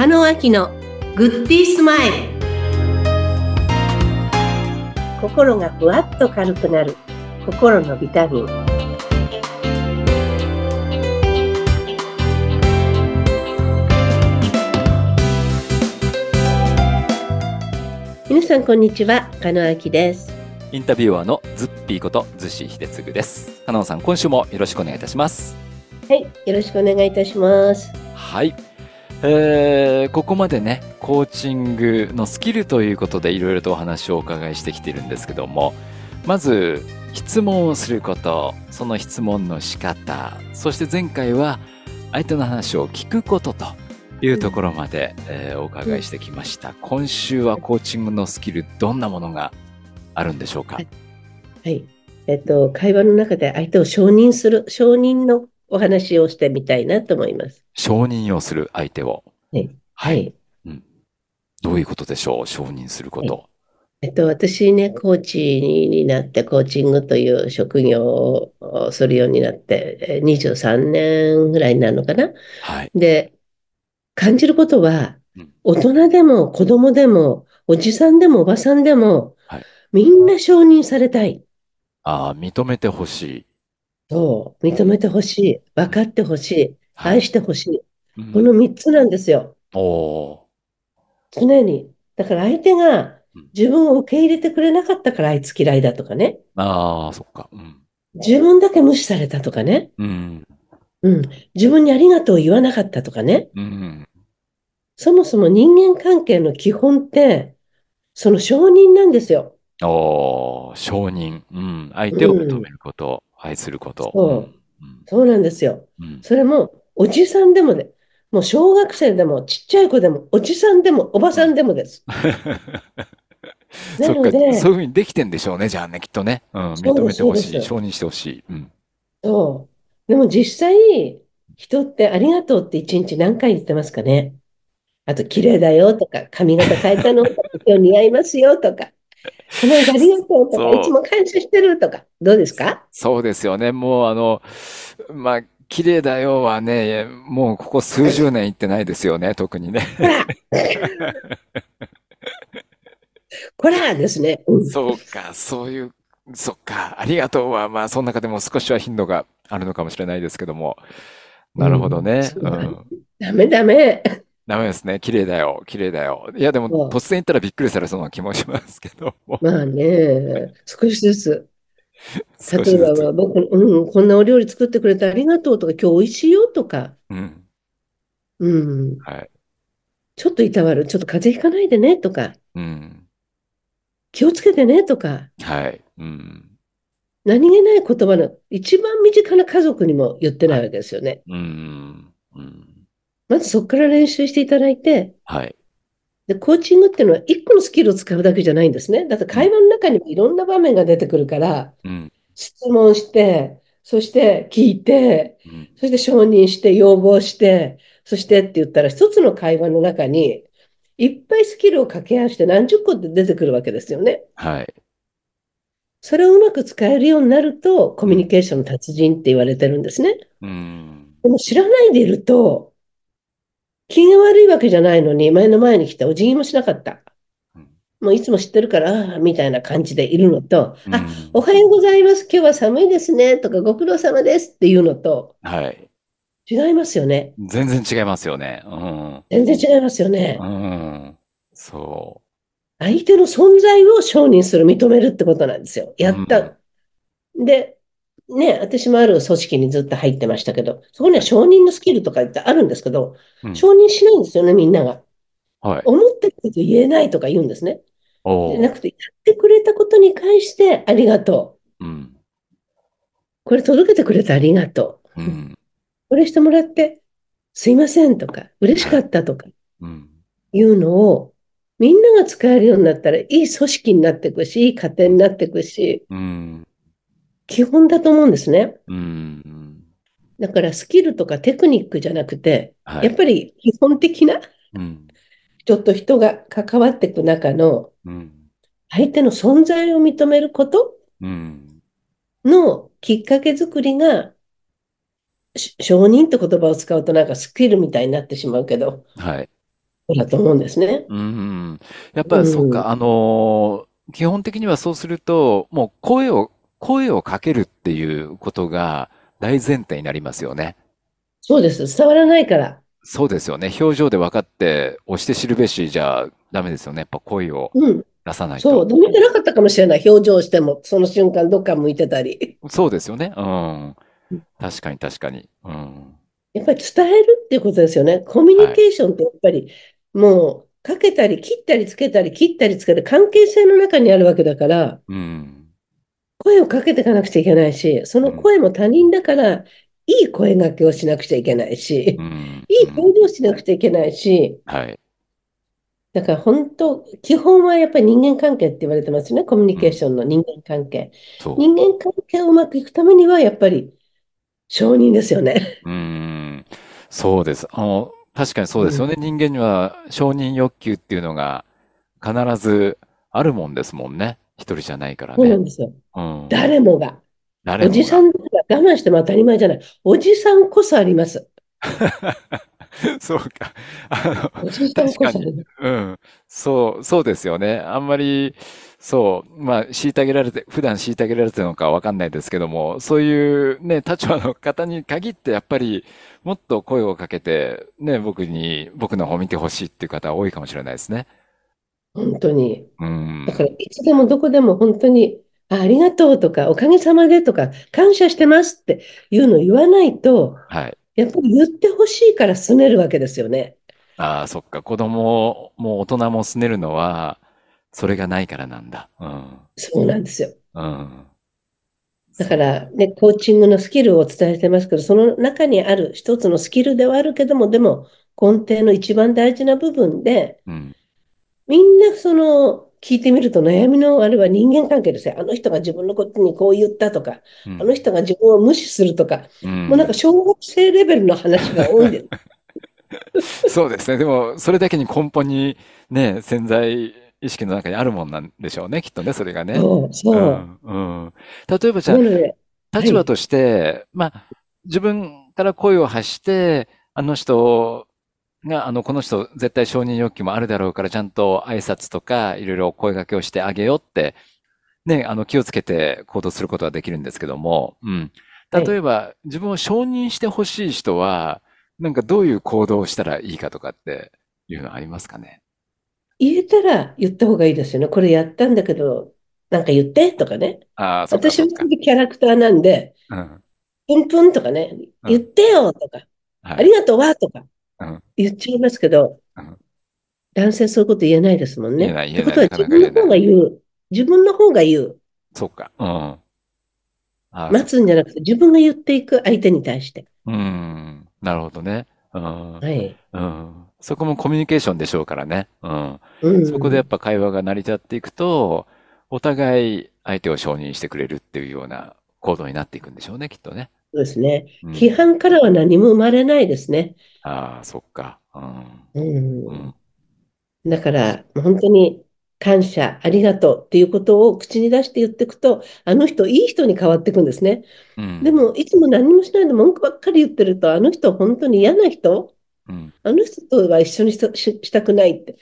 中野明のグッディースマイル心がふわっと軽くなる心のビタミン皆さんこんにちは加野明ですインタビュアーのズッピーこと逗子秀次です。加納さん、今週もよろしくお願いいたします。はいよろしくお願いいたしますはい。えー、ここまでね、コーチングのスキルということでいろいろとお話をお伺いしてきているんですけども、まず、質問をすること、その質問の仕方、そして前回は相手の話を聞くことというところまで、えーお伺いしてきました。今週はコーチングのスキル、どんなものがあるんでしょうか？はい。はい。えっと会話の中で相手を承認する承認のお話をしてみたいなと思います承認をする相手を。はいは。はいいどういうことでしょう？承認すること。えっと、私ね、コーチになって、コーチングという職業をするようになって、えー23年ぐらいになるのかな。はい。で、感じることはうん、大人でも子供でも、おじさんでもおばさんでもはい、みんな承認されたい。ああ、認めてほしい。そう、認めてほしい。分かってほしい。はい愛してほしい。うんこの3つなんですよ。お常に。だから相手がうん自分を受け入れてくれなかったからあいつ嫌いだとかね。ーああ、そっか。うん。自分だけ無視されたとかね。うん。うん。自分にありがとうを言わなかったとかね。うん。そもそも人間関係の基本って、その承認なんですよ。おー承認。うん。相手を認めること、愛すること。そううんそうなんですよ。うん。それも、おじさんでもで、もう小学生でも、ちっちゃい子でも、おじさんでも、おばさんでもです。なのでそういうふうにできてんでしょうね、じゃあね、きっとね。うん。認めてほしい。承認してほしい。うん。そう。でも実際、人ってありがとうって一日何回言ってますかね。あと、綺麗だよとか、髪型変えたのとか、今日似合いますよとか、この間ありがとうとか、いつも感謝してるとか、どうですか？そうですよね。もうあの、まあ、綺麗だよはね、もうここ数十年言ってないですよね、特にね。こらですね。うんそうか、そういう、そっか、ありがとうは、まあ、その中でも少しは頻度があるのかもしれないですけども。なるほどね。うんうん。ダメダメ。ダメですね。綺麗だよ、綺麗だよ。いや、でも、突然言ったらびっくりされそうな気もしますけども。まあね、少しずつ。例えば、僕、うん、こんなお料理作ってくれてありがとうとか、今日美味しいよとか、うん。うん、はい。ちょっといたわる、ちょっと風邪ひかないでねとか、うん。気をつけてねとか、はい。うん。何気ない言葉の一番身近な家族にも言ってないわけですよね。うん。うん。まずそこから練習していただいて、はい。で、コーチングっていうのは一個のスキルを使うだけじゃないんですね。だって会話の中にもいろんな場面が出てくるから、うん。質問して、そして聞いて、うん。そして承認して、要望して、そしてって言ったら一つの会話の中にいっぱいスキルを掛け合わせて何十個って出てくるわけですよね。はい。それをうまく使えるようになるとコミュニケーションの達人って言われてるんですね。うん。でも知らないでいると、気が悪いわけじゃないのに、前の前に来てお辞儀もしなかった。うんもういつも知ってるから、ああ、みたいな感じでいるのと、あ、うんおはようございます。今日は寒いですね。とか、ご苦労様ですっていうのと、はい。違いますよね。全然違いますよね。うん。全然違いますよねう。ん。そ相手の存在を承認する、認めるってことなんですよ。やった。で、ね、私もある組織にずっと入ってましたけど、そこには承認のスキルとかってあるんですけど、う。うん。承認しないんですよね、みんなが。はい。思ってること言えないとか言うんですね。じゃなくて、やってくれたことに関してありがとう。うん。これ届けてくれてありがとう。うん。これしてもらって、すいませんとか、嬉しかったとかうん。いうのを、みんなが使えるようになったら、いい組織になっていくし、いい家庭になっていくし、うん。基本だと思うんですね。うん。だからスキルとかテクニックじゃなくて、はい。やっぱり基本的な、うん。ちょっと人が関わっていく中の、うん。相手の存在を認めることうん。のきっかけ作りが、し承認って言葉を使うとなんかスキルみたいになってしまうけど、はい。だと思うんですね。うん。やっぱうりそっか、ん。あのー基本的にはそうすると、もう声を、声をかけるっていうことが大前提になりますよね。そうです。伝わらないから。そうですよね。表情で分かって、押して知るべしじゃダメですよね。やっぱ声をうん。出さないと。そう。見てなかったかもしれない。表情しても、その瞬間どっか向いてたり。そうですよね。うん。確かに確かに。うん。やっぱり伝えるっていうことですよね。コミュニはい。ケーションってやっぱり、もう、かけたり、切ったりつけたり、切ったりつける関係性の中にあるわけだから、うん。声をかけていかなくちゃいけないし、そのうん。声も他人だから、いい声掛けをしなくちゃいけないし、うん。いいうん。表情しなくちゃいけないし、はい。だから本当、基本はやっぱり人間関係って言われてますね。コミュニうん。ケーションの人間関係。そ人間関係をうまくいくためには、やっぱり承認ですよね。う。うん。そうです。あの、確かにそううん、ですよね。人間には承認欲求っていうのが必ずあるもんですもんね。一人じゃないからね。そうなんですよ。うん。誰もが。おじ誰もが。さんだから我慢しても当たり前じゃない。おじさんこそあります。そうか。あの、おじさん確かに。こそあります。うん。そう、そうですよね。あんまり、そう、まあ、虐げられて、普段虐げられてるのかわかんないですけども、そういうね、立場の方に限ってやっぱり、もっと声をかけて、ね、僕に、僕の方見てほしいっていう方多いかもしれないですね。本当に。うだから、ん。いつでもどこでも本当に、あ、ありがとうとか、おかげさまでとか、感謝してますっていうのを言わないと、はい。やっぱり言ってほしいから拗ねるわけですよね。ああ、そっか。子供も大人も拗ねるのは、それがないからなんだ。うん。そうなんですよ。うん。だか。らね、コーチングのスキルをお伝えしてますけど、その中にある一つのスキルではあるけども、でも根底の一番大事な部分で、うん。みんなその、聞いてみると悩みのあれは人間関係ですよ。あの人が自分のことにこう言ったとか、うん。あの人が自分を無視するとか、うもうなんかん。小学生レベルの話が多いんです。そうですね。でも、それだけに根本にね、潜在意識の中にあるもんなんでしょうね。きっとね、それがね。そう、そうん、うん。例えばじう。ゃあ、はい、立場として、まあ、自分から声を発して、あの人が、あの、この人絶対承認欲求もあるだろうから、ちゃんと挨拶とか、いろいろ声掛けをしてあげようって、ね、あの、気をつけて行動することができるんですけども、うん。はい。例えば、自分を承認してほしい人は、なんかどういう行動をしたらいいかとかっていうのありますかね？言えたら言った方がいいですよね。これやったんだけど、なんか言ってとかね。ああ、そ私はそっか。それキャラクターなんで、うん、プンプンとかね、うん、言ってよとか、はい。ありがとうわとかうん、言っちゃいますけど、うん。男性そういうこと言えないですもんね。っ言えない、言えない、てことは自分の方。が言う。自分の方が言う。そっか。うん。待。つんじゃなくて自分が言っていく相手に対して。うん。なるほどね。うん。はい。うん。そこもコミュニケーションでしょうからね。うん。うそこでやっん。ぱ会話が成り立っていくと、お互い相手を承認してくれるっていうような行動になっていくんでしょうね、きっとね。そうですね。うん。批判からは何も生まれないですね。ああ、そっか。うん。ううん。ん。だから、本当に感謝、ありがとうっていうことを口に出して言っていくと、あの人、いい人に変わっていくんですね。うん。でも、いつも何もしないで文句ばっかり言ってると、あの人、本当に嫌な人、うん。あの人とは一緒にした、し、したくないって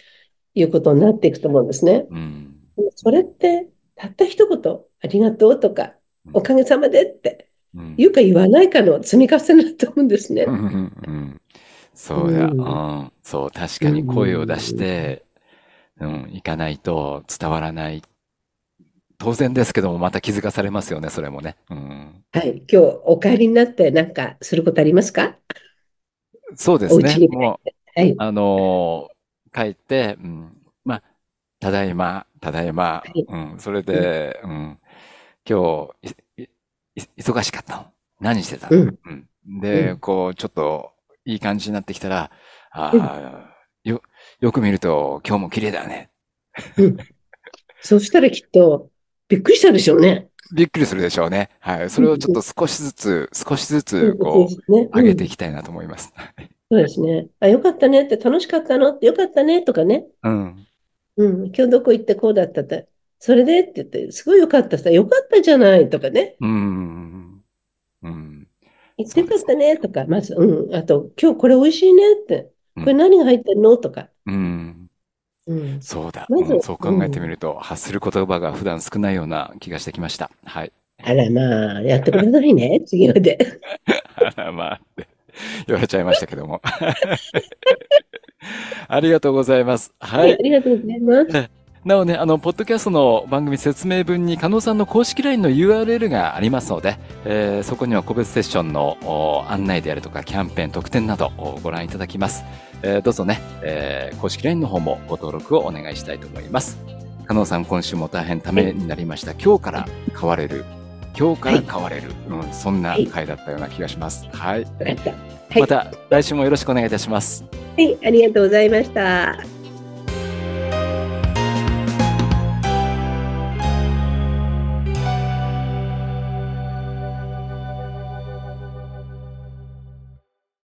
いうことになっていくと思うんですね。うん。それって、たった一言、ありがとうとか、うん。おかげさまでってうん。言うか言わないかの積み重ねだと思うんですね。うん。うんうそうや。うん。ん。そう。確うかに声を出しん。て、うん、行かないと伝わらない。当然ですけども、また気づかされますよね、それもね。うん。はい。今日お帰りになってなんかすることありますか？そうですね。もう。はい。あのー帰って、うん。まあ、ただいま、ただいま、はい。うん。それうん。で、うん。今日、忙しかったの何してたの？うん。うん。で、うん。こう、ちょっと、いい感じになってきたら、うんああ、よ、よく見ると、今日も綺麗だね。うんそしたらきっと、びっくりしたでしょうね。びっくりするでしょうね。はい。そうん。れをちょっと少しずつ、少しずつ、こすね。う、上げていうん。きたいなと思います。そうですね。あ、よかったねって、楽しかったの？って、よかったねとかね。うん。うん。今日どこ行ってこうだったって。それでって言って、すごいよかったさ、よかったじゃないとかね。うん。うん。行ってよかっ。たねとか、まず、うん。あと、今日これ美味しいねって。うん。これ何が入ってんのとか。うん。うん。そうだ、まずうんそう考えてみると、発する言葉が普段少ないような気がしてきました。はい。あら、まあ、やってくれないね、次まで。あらまあって言われちゃいましたけども。ありがとうございます。ははい、あい。りがとうございます。なおね、あの、ポッドキャストの番組説明文に、加納さんの公式 LINE の URL がありますので、えーそこには個別セッションのお案内であるとか、キャンペーン、特典などをご覧いただきます。えーどうぞね、えー公式 LINE の方もご登録をお願いしたいと思います。加納さん、今週も大変ためになりました。今日から変われる。今日から変われる。うん、そんな回だったような気がします。はい。はいまた来週もよろしくお願いいたします。はい、ありがとうございました。